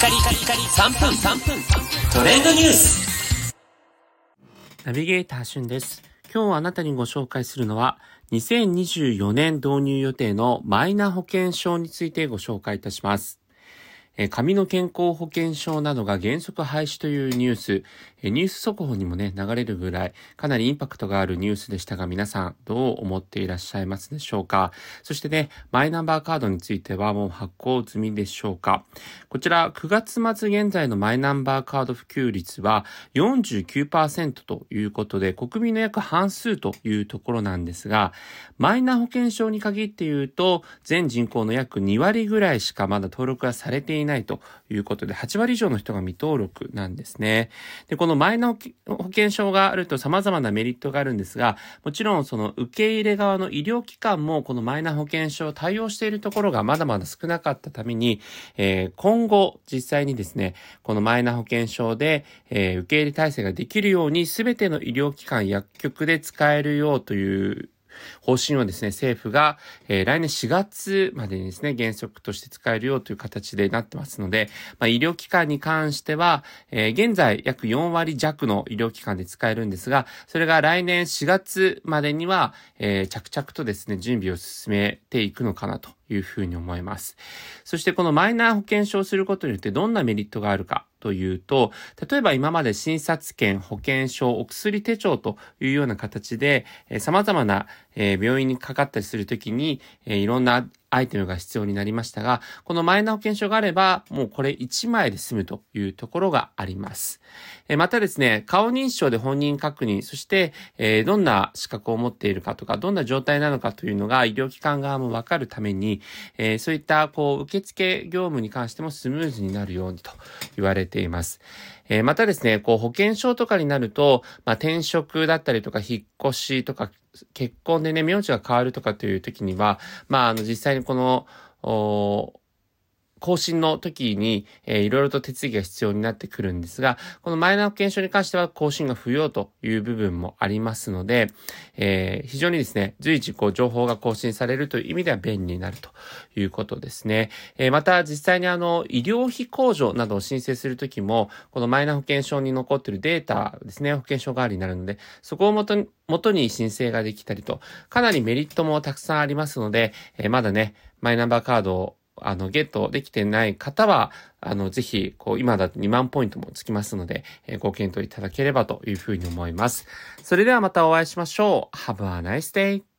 カリカリカリ3分3分トレンドニュースナビゲーターしゅんです。今日あなたにご紹介するのは2024年導入予定のマイナ保険証についてご紹介いたします。紙の健康保険証などが原則廃止というニュース、ニュース速報にもね、流れるぐらい、かなりインパクトがあるニュースでしたが、皆さんどう思っていらっしゃいますでしょうか？そしてね、マイナンバーカードについてはもう発行済みでしょうか？こちら、9月末現在のマイナンバーカード普及率は49%ということで、国民の約半数というところなんですが、マイナ保険証に限って言うと、全人口の約2割ぐらいしかまだ登録がされていないいないということで、8割以上の人が未登録なんですね。で、このマイナ保険証があると様々なメリットがあるんですが、もちろんその受け入れ側の医療機関もこのマイナ保険証を対応しているところがまだまだ少なかったために、えー、今後実際にですね、このマイナ保険証で、えー、受け入れ体制ができるように全ての医療機関、薬局で使えるようという方針をですね、政府が、えー、来年4月までにですね、原則として使えるようという形でなってますので、まあ、医療機関に関しては、えー、現在約4割弱の医療機関で使えるんですが、それが来年4月までには、えー、着々とですね、準備を進めていくのかなと。いうふうに思います。そしてこのマイナー保険証をすることによってどんなメリットがあるかというと、例えば今まで診察券、保険証、お薬手帳というような形で、えー、様々な、えー、病院にかかったりするときに、えー、いろんなアイテムが必要になりましたが、このマイナ保険証があれば、もうこれ1枚で済むというところがあります。えまたですね、顔認証で本人確認、そして、えどんな資格を持っているかとか、どんな状態なのかというのが医療機関側もわかるために、えそういったこう受付業務に関してもスムーズになるようにと言われています。えまたですね、こう保険証とかになると、まあ、転職だったりとか引っ越しとか結婚でね、名字が変わるとかという時には、まあ、あの、実際にこの、お更新の時に、えー、いろいろと手続きが必要になってくるんですが、このマイナ保険証に関しては更新が不要という部分もありますので、えー、非常にですね、随時こう情報が更新されるという意味では便利になるということですね。えー、また実際にあの、医療費控除などを申請するときも、このマイナ保険証に残っているデータですね、保険証代わりになるので、そこを元に元に申請ができたりと、かなりメリットもたくさんありますので、えー、まだね、マイナンバーカードをあの、ゲットできてない方は、あの、ぜひ、こう、今だと2万ポイントもつきますので、えー、ご検討いただければというふうに思います。それではまたお会いしましょう。Have a nice day!